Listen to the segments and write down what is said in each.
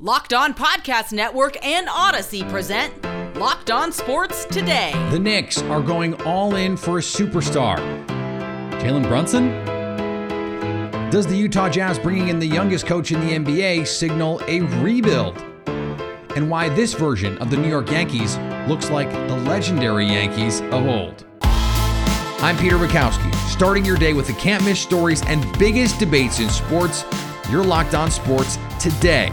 Locked On Podcast Network and Odyssey present Locked On Sports Today. The Knicks are going all in for a superstar. Jalen Brunson? Does the Utah Jazz bringing in the youngest coach in the NBA signal a rebuild? And why this version of the New York Yankees looks like the legendary Yankees of old. I'm Peter Bukowski, starting your day with the can't miss stories and biggest debates in sports. You're locked on sports today.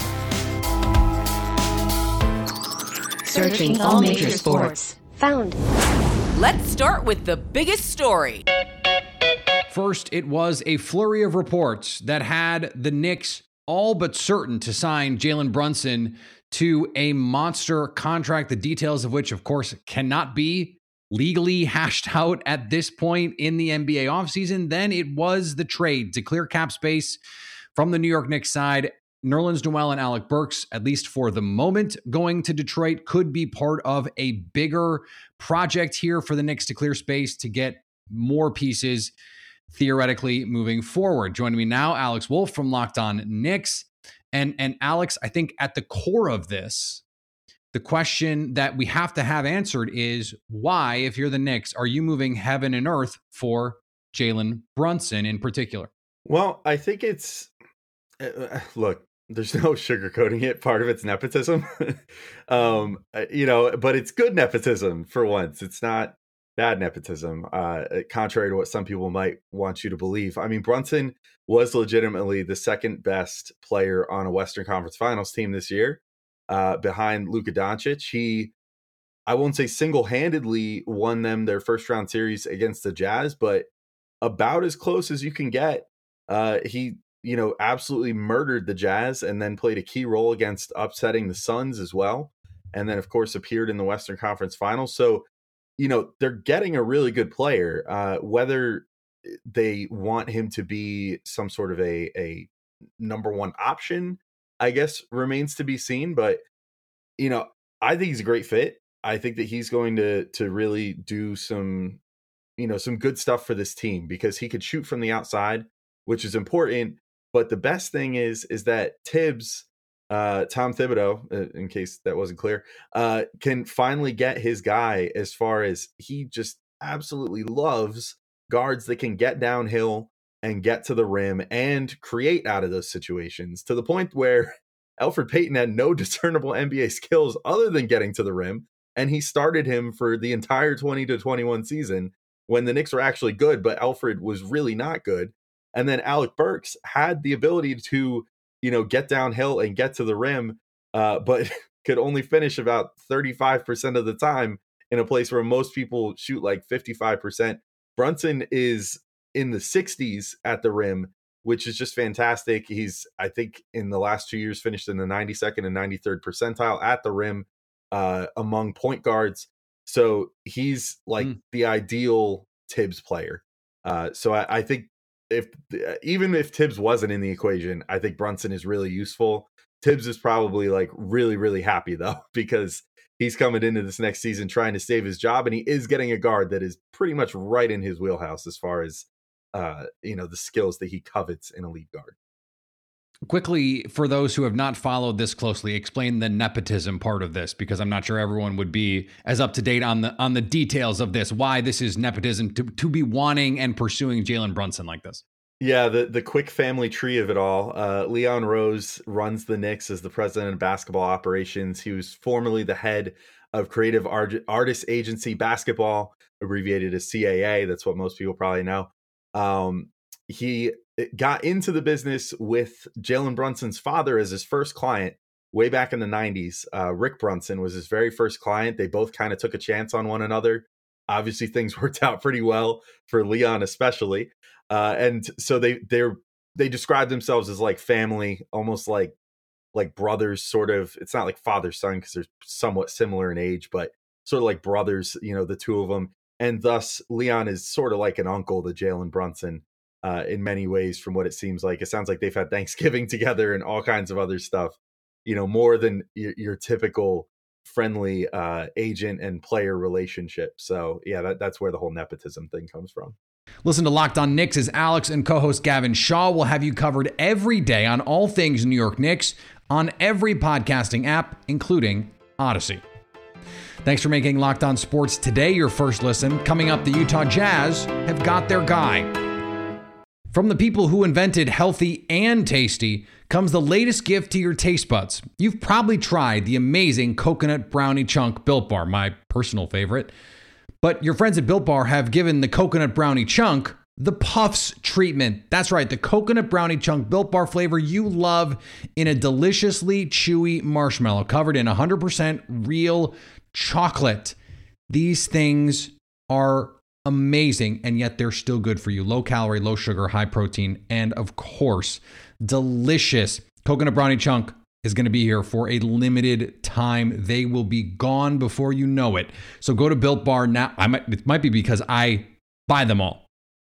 Searching all major sports. Found. Let's start with the biggest story. First, it was a flurry of reports that had the Knicks all but certain to sign Jalen Brunson to a monster contract, the details of which, of course, cannot be legally hashed out at this point in the NBA offseason. Then it was the trade to clear cap space from the New York Knicks side. Nerlens Noel and Alec Burks, at least for the moment, going to Detroit could be part of a bigger project here for the Knicks to clear space to get more pieces theoretically moving forward. Joining me now, Alex Wolf from Locked On Knicks. And and Alex, I think at the core of this, the question that we have to have answered is why, if you're the Knicks, are you moving heaven and earth for Jalen Brunson in particular? Well, I think it's uh, look, there's no sugarcoating it. Part of it's nepotism, um, uh, you know, but it's good nepotism for once. It's not bad nepotism, uh, contrary to what some people might want you to believe. I mean, Brunson was legitimately the second best player on a Western Conference Finals team this year, uh, behind Luka Doncic. He, I won't say single handedly won them their first round series against the Jazz, but about as close as you can get. Uh, he you know, absolutely murdered the Jazz and then played a key role against upsetting the Suns as well. And then, of course, appeared in the Western Conference Finals. So, you know, they're getting a really good player. Uh, whether they want him to be some sort of a, a number one option, I guess, remains to be seen. But, you know, I think he's a great fit. I think that he's going to to really do some, you know, some good stuff for this team because he could shoot from the outside, which is important but the best thing is is that Thibs, uh, Tom Thibodeau, uh, in case that wasn't clear, uh, can finally get his guy as far as he just absolutely loves guards that can get downhill and get to the rim and create out of those situations to the point where Elfrid Payton had no discernible NBA skills other than getting to the rim. And he started him for the entire 20 to 21 season when the Knicks were actually good, but Elfrid was really not good. And then Alec Burks had the ability to, you know, get downhill and get to the rim, uh, but could only finish about 35% of the time in a place where most people shoot like 55%. Brunson is in the 60s at the rim, which is just fantastic. He's, I think, in the last two years, finished in the 92nd and 93rd percentile at the rim uh, among point guards. So he's like mm. the ideal Thibs player. Uh, so I, I, think if even if Thibs wasn't in the equation, I think Brunson is really useful. Thibs is probably like really really happy though because he's coming into this next season trying to save his job and he is getting a guard that is pretty much right in his wheelhouse as far as uh you know the skills that he covets in a lead guard. Quickly, for those who have not followed this closely, explain the nepotism part of this because I'm not sure everyone would be as up to date on the on the details of this. Why this is nepotism to, to be wanting and pursuing Jalen Brunson like this. Yeah, the the quick family tree of it all. Uh, Leon Rose runs the Knicks as the president of basketball operations. He was formerly the head of Creative Art- Artist Agency Basketball, abbreviated as CAA. That's what most people probably know. Um, he got into the business with Jalen Brunson's father as his first client way back in the 90s. Uh, Rick Brunson was his very first client. They both kind of took a chance on one another. Obviously, things worked out pretty well for Leon, especially. Uh, and so they they're they describe themselves as like family, almost like like brothers, sort of. It's not like father son because they're somewhat similar in age, but sort of like brothers. You know, the two of them, and thus Leon is sort of like an uncle to Jalen Brunson uh, in many ways, from what it seems like. It sounds like they've had Thanksgiving together and all kinds of other stuff. You know, more than your, your typical friendly uh, agent and player relationship. So yeah, that, that's where the whole nepotism thing comes from. Listen to Locked On Knicks as Alex and co host Gavin Shaw will have you covered every day on all things New York Knicks on every podcasting app, including Odyssey. Thanks for making Locked On Sports today your first listen. Coming up, the Utah Jazz have got their guy. From the people who invented healthy and tasty comes the latest gift to your taste buds. You've probably tried the amazing coconut brownie chunk Built Bar, my personal favorite. But your friends at Built Bar have given the coconut brownie chunk the Puffs treatment. That's right, the coconut brownie chunk Built Bar flavor you love in a deliciously chewy marshmallow covered in 100% real chocolate. These things are amazing and yet they're still good for you. Low calorie, low sugar, high protein, and of course, delicious. Coconut brownie chunk is going to be here for a limited time. They will be gone before you know it. So go to Built Bar now. I might it might be because I buy them all.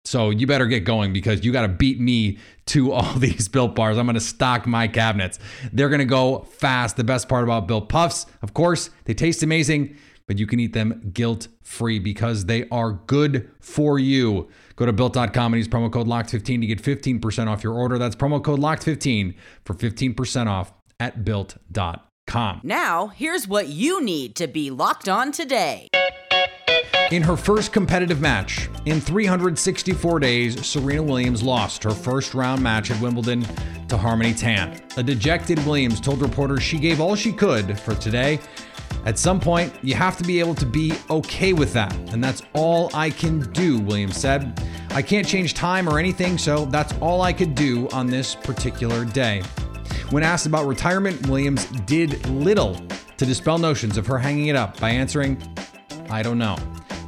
So you better get going because you got to beat me to all these Built Bars. I'm going to stock my cabinets. They're going to go fast. The best part about Built Puffs, of course, they taste amazing, but you can eat them guilt free because they are good for you. Go to built.com and use promo code LOCKED15 to get 15% off your order. That's promo code LOCKED15 for 15% off at built.com. Now, here's what you need to be locked on today. In her first competitive match in 364 days, Serena Williams lost her first round match at Wimbledon to Harmony Tan. A dejected Williams told reporters she gave all she could for today. At some point, you have to be able to be okay with that, and that's all I can do, Williams said. I can't change time or anything, so that's all I could do on this particular day. When asked about retirement, Williams did little to dispel notions of her hanging it up by answering, I don't know.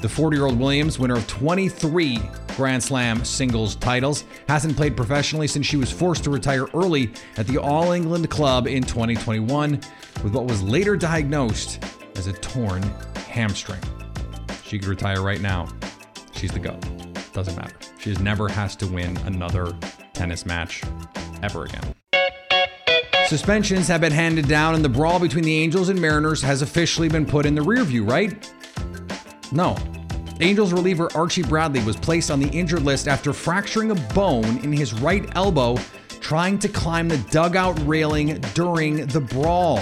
The 40 year old Williams, winner of 23 Grand Slam singles titles, hasn't played professionally since she was forced to retire early at the All England Club in 2021 with what was later diagnosed as a torn hamstring. She could retire right now. She's the GOAT. Doesn't matter. She never has to win another tennis match ever again. Suspensions have been handed down, and the brawl between the Angels and Mariners has officially been put in the rearview, right? No. Angels reliever Archie Bradley was placed on the injured list after fracturing a bone in his right elbow trying to climb the dugout railing during the brawl.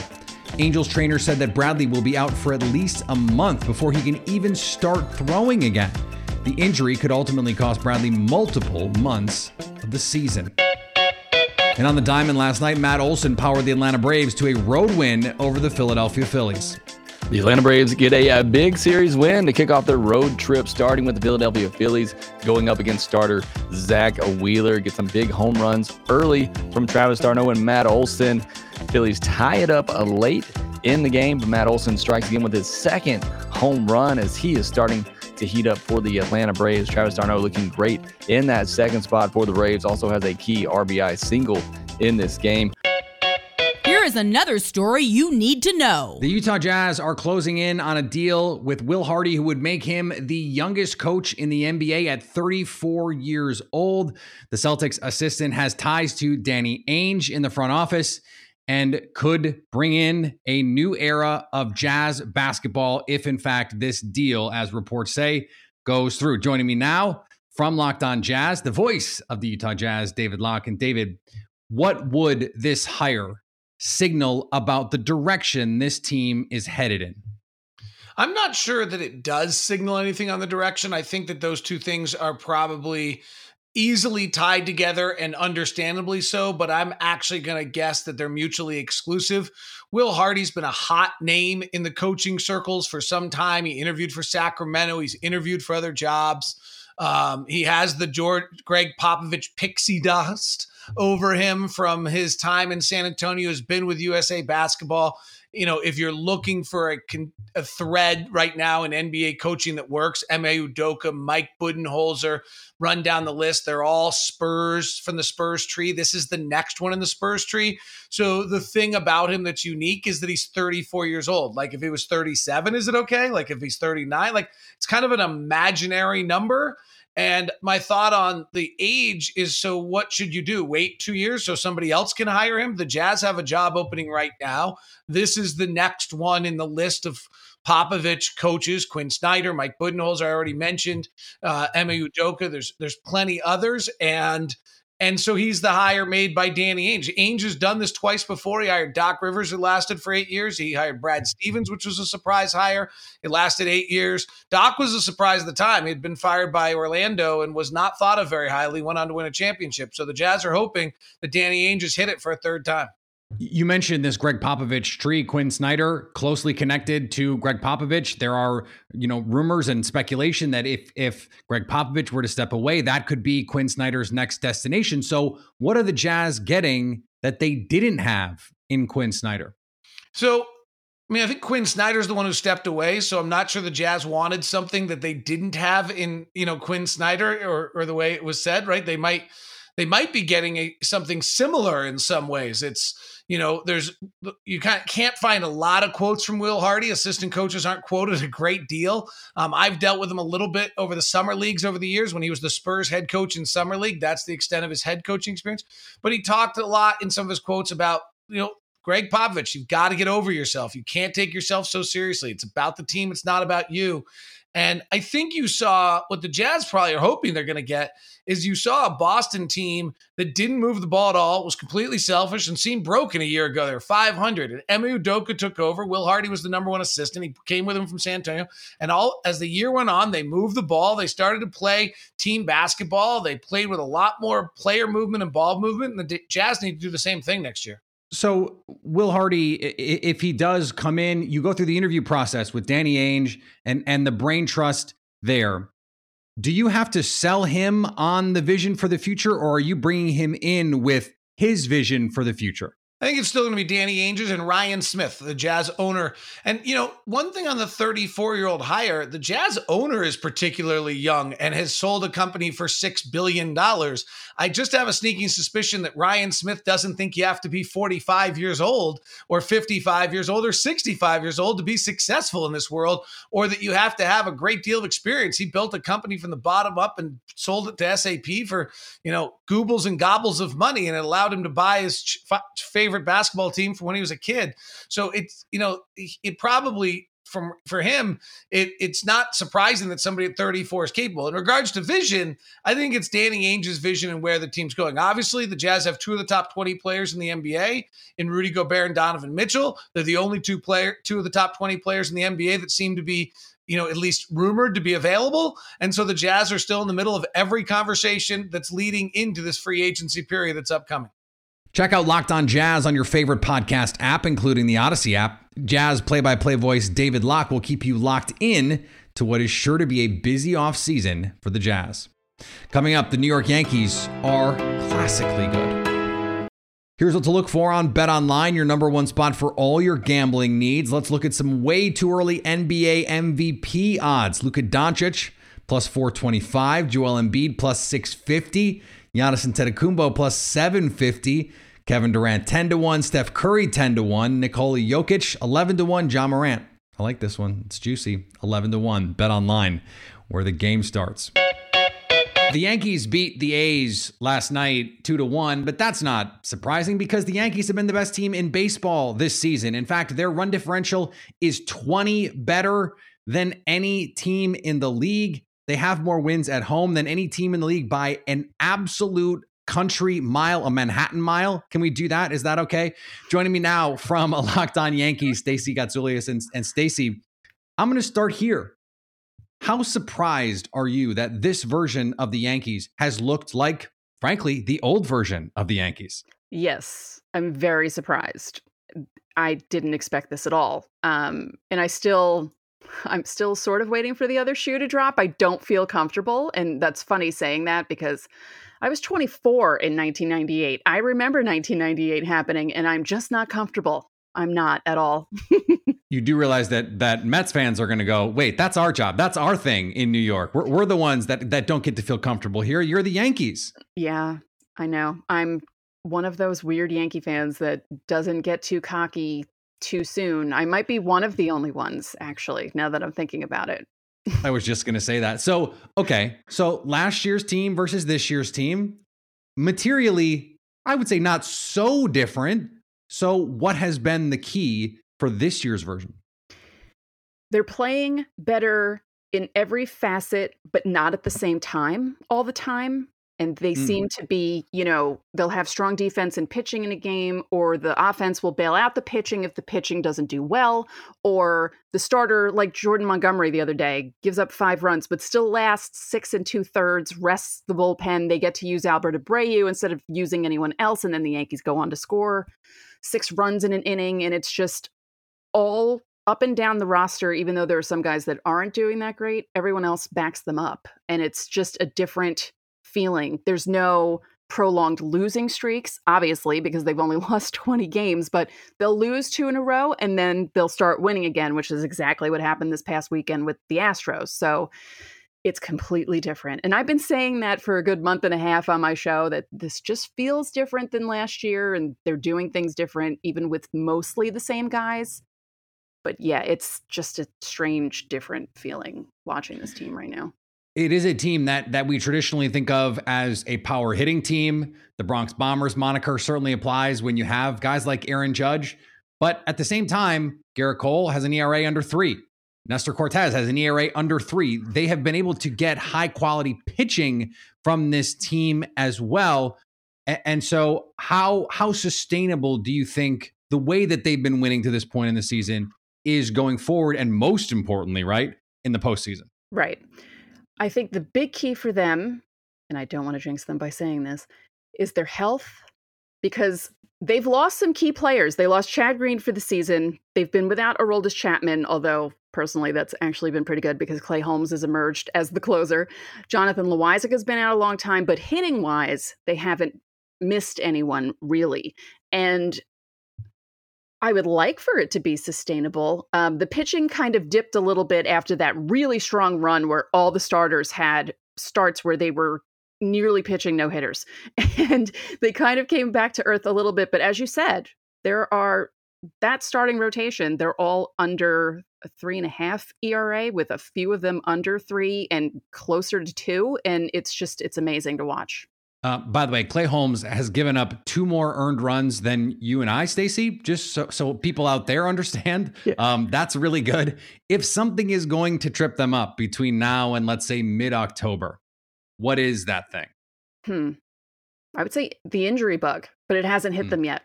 Angels trainer said that Bradley will be out for at least a month before he can even start throwing again. The injury could ultimately cost Bradley multiple months of the season. And on the diamond last night, Matt Olson powered the Atlanta Braves to a road win over the Philadelphia Phillies. The Atlanta Braves get a, a, big series win to kick off their road trip, starting with the Philadelphia Phillies, going up against starter Zack Wheeler. Get some big home runs early from Travis d'Arnaud and Matt Olson. Phillies tie it up uh, late in the game, but Matt Olson strikes again with his second home run as he is starting to heat up for the Atlanta Braves. Travis d'Arnaud looking great in that second spot for the Braves. Also has a key RBI single in this game. Is another story you need to know. The Utah Jazz are closing in on a deal with Will Hardy, who would make him the youngest coach in the NBA at 34 years old. The Celtics assistant has ties to Danny Ainge in the front office and could bring in a new era of Jazz basketball if, in fact, this deal, as reports say, goes through. Joining me now from Locked On Jazz, the voice of the Utah Jazz, David Locke. And David, what would this hire signal about the direction this team is headed in? I'm not sure that it does signal anything on the direction. I think that those two things are probably easily tied together and understandably so, but I'm actually going to guess that they're mutually exclusive. Will Hardy's been a hot name in the coaching circles for some time. He interviewed for Sacramento, he's interviewed for other jobs. Um, he has the George Gregg Popovich pixie dust over him from his time in San Antonio. Has been with USA Basketball. You know, if you're looking for a, a thread right now in NBA coaching that works, Ime Udoka, Mike Budenholzer, run down the list. They're all Spurs from the Spurs tree. This is the next one in the Spurs tree. So the thing about him that's unique is that he's 34 years old. Like if he was 37, is it okay? Like if he's 39, like it's kind of an imaginary number. And my thought on the age is so what should you do? Wait two years so somebody else can hire him? The Jazz have a job opening right now. This is the next one in the list of Popovich coaches, Quin Snyder, Mike Budenholzer, I already mentioned, uh, Ime Udoka. There's there's plenty others, and and so he's the hire made by Danny Ainge. Ainge has done this twice before. He hired Doc Rivers, who lasted for eight years. He hired Brad Stevens, which was a surprise hire. It lasted eight years. Doc was a surprise at the time. He had been fired by Orlando and was not thought of very highly, went on to win a championship. So the Jazz are hoping that Danny Ainge has hit it for a third time. You mentioned this Gregg Popovich tree. Quin Snyder closely connected to Gregg Popovich. There are, you know, rumors and speculation that if if Gregg Popovich were to step away, that could be Quin Snyder's next destination. So, what are the Jazz getting that they didn't have in Quin Snyder? So, I mean, I think Quin Snyder's the one who stepped away, so I'm not sure the Jazz wanted something that they didn't have in, you know, Quin Snyder or or the way it was said, right? They might they might be getting a something similar in some ways. It's you know, there's you can't can't find a lot of quotes from Will Hardy. Assistant coaches aren't quoted a great deal. Um, I've dealt with him a little bit over the summer leagues over the years when he was the Spurs head coach in summer league. That's the extent of his head coaching experience. But he talked a lot in some of his quotes about you know Gregg Popovich. You've got to get over yourself. You can't take yourself so seriously. It's about the team. It's not about you. And I think you saw what the Jazz probably are hoping they're going to get is you saw a Boston team that didn't move the ball at all, was completely selfish, and seemed broken a year ago. They were 500. And Ime Udoka took over. Will Hardy was the number one assistant. He came with him from San Antonio. And all as the year went on, they moved the ball. They started to play team basketball. They played with a lot more player movement and ball movement. And the Jazz need to do the same thing next year. So Will Hardy, if he does come in, you go through the interview process with Danny Ainge and and the brain trust there. Do you have to sell him on the vision for the future, or are you bringing him in with his vision for the future? I think it's still going to be Danny Ainges and Ryan Smith, the Jazz owner. And, you know, one thing on the 34 year old hire, the Jazz owner is particularly young and has sold a company for $6 billion. I just have a sneaking suspicion that Ryan Smith doesn't think you have to be 45 years old or 55 years old or 65 years old to be successful in this world, or that you have to have a great deal of experience. He built a company from the bottom up and sold it to SAP for, you know, goobles and gobbles of money, and it allowed him to buy his favorite favorite basketball team from when he was a kid. So it's you know it probably from for him, it, it's not surprising that somebody at 34 is capable. In regards to vision, I think it's Danny Ainge's vision and where the team's going. Obviously, the Jazz have two of the top 20 players in the NBA in Rudy Gobert and Donovan Mitchell. They're the only two player, two of the top 20 players in the NBA that seem to be you know, at least rumored to be available. And so the Jazz are still in the middle of every conversation that's leading into this free agency period that's upcoming. Check out Locked On Jazz on your favorite podcast app, including the Odyssey app. Jazz play by play voice David Locke will keep you locked in to what is sure to be a busy offseason for the Jazz. Coming up, the New York Yankees are classically good. Here's what to look for on Bet Online, your number one spot for all your gambling needs. Let's look at some way too early NBA MVP odds. Luka Doncic plus 425, Joel Embiid plus 650. Giannis Antetokounmpo plus 750. Kevin Durant 10 to 1. Steph Curry 10 to 1. Nikola Jokic 11 to 1. Ja Morant. I like this one. It's juicy. 11 to 1. Bet online where the game starts. The Yankees beat the A's last night 2 to 1, but that's not surprising because the Yankees have been the best team in baseball this season. In fact, their run differential is 20 better than any team in the league. They have more wins at home than any team in the league by an absolute country mile, a Manhattan mile. Can we do that? Is that okay? Joining me now from a Locked On Yankees, Stacey Gotsulias. And, and Stacey, I'm going to start here. How surprised are you that this version of the Yankees has looked like, frankly, the old version of the Yankees? Yes, I'm very surprised. I didn't expect this at all. Um, and I still I'm still sort of waiting for the other shoe to drop. I don't feel comfortable. And that's funny saying that because I was 24 in 1998. I remember 1998 happening and I'm just not comfortable. I'm not at all. you do realize that that Mets fans are going to go, wait, that's our job. That's our thing in New York. We're, we're the ones that, that don't get to feel comfortable here. You're the Yankees. Yeah, I know. I'm one of those weird Yankee fans that doesn't get too cocky too soon. I might be one of the only ones, actually, now that I'm thinking about it. I was just going to say that. So, okay. So last year's team versus this year's team, materially, I would say not so different. So, what has been the key for this year's version? They're playing better in every facet, but not at the same time all the time and they mm. seem to be, you know, they'll have strong defense and pitching in a game, or the offense will bail out the pitching if the pitching doesn't do well, or the starter, like Jordan Montgomery the other day, gives up five runs, but still lasts six and two thirds, rests the bullpen. They get to use Albert Abreu instead of using anyone else, and then the Yankees go on to score six runs in an inning, and it's just all up and down the roster, even though there are some guys that aren't doing that great, everyone else backs them up. And it's just a different feeling. There's no prolonged losing streaks, obviously, because they've only lost 20 games, but they'll lose two in a row and then they'll start winning again, which is exactly what happened this past weekend with the Astros. So it's completely different. And I've been saying that for a good month and a half on my show that this just feels different than last year and they're doing things different, even with mostly the same guys. But yeah, it's just a strange, different feeling watching this team right now. It is a team that that we traditionally think of as a power hitting team. The Bronx Bombers moniker certainly applies when you have guys like Aaron Judge. But at the same time, Gerrit Cole has an ERA under three. Nestor Cortes has an ERA under three. They have been able to get high quality pitching from this team as well. And so, how how sustainable do you think the way that they've been winning to this point in the season is going forward? And most importantly, right in the postseason, right? I think the big key for them, and I don't want to jinx them by saying this, is their health because they've lost some key players. They lost Chad Green for the season. They've been without Aroldis Chapman, although personally that's actually been pretty good because Clay Holmes has emerged as the closer. Jonathan Loáisiga has been out a long time, but hitting wise, they haven't missed anyone really. And I would like for it to be sustainable. Um, the pitching kind of dipped a little bit after that really strong run where all the starters had starts where they were nearly pitching no hitters. And they kind of came back to earth a little bit. But as you said, there are that starting rotation, they're all under three and a half ERA with a few of them under three and closer to two. And it's just, it's amazing to watch. Uh, by the way, Clay Holmes has given up two more earned runs than you and I, Stacey. Just so so people out there understand, yeah. um, that's really good. If something is going to trip them up between now and let's say mid October, what is that thing? Hmm. I would say the injury bug, but it hasn't hit hmm. them yet.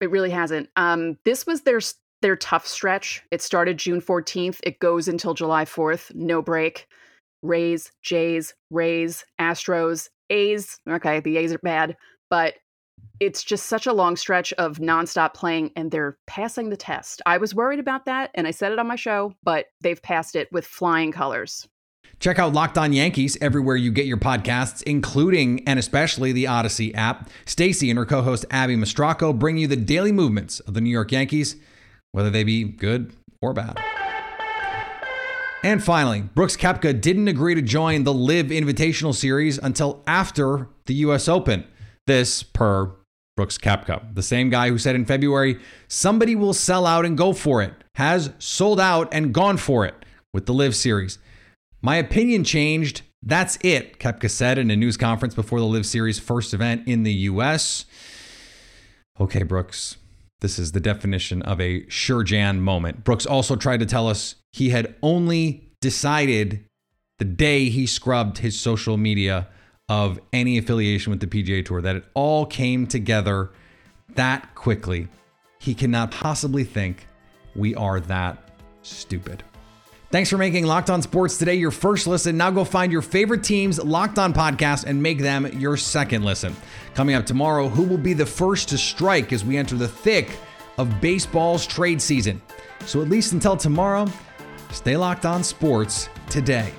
It really hasn't. Um, this was their their tough stretch. It started June 14th. It goes until July 4th. No break. Rays, Jays, Rays, Astros, A's. Okay, the A's are bad, but it's just such a long stretch of nonstop playing and they're passing the test. I was worried about that and I said it on my show, but they've passed it with flying colors. Check out Locked On Yankees everywhere you get your podcasts, including and especially the Odyssey app. Stacey and her co-host Abby Mastracco bring you the daily movements of the New York Yankees, whether they be good or bad. And finally, Brooks Koepka didn't agree to join the LIV Invitational Series until after the US Open. This per Brooks Koepka, the same guy who said in February, somebody will sell out and go for it, has sold out and gone for it with the LIV Series. My opinion changed. That's it, Koepka said in a news conference before the LIV Series first event in the US. Okay, Brooks, this is the definition of a sure Jan moment. Brooks also tried to tell us he had only decided the day he scrubbed his social media of any affiliation with the PGA Tour that it all came together that quickly. He cannot possibly think we are that stupid. Thanks for making Locked On Sports today your first listen. Now go find your favorite team's Locked On podcast and make them your second listen. Coming up tomorrow, who will be the first to strike as we enter the thick of baseball's trade season? So at least until tomorrow, stay locked on sports today.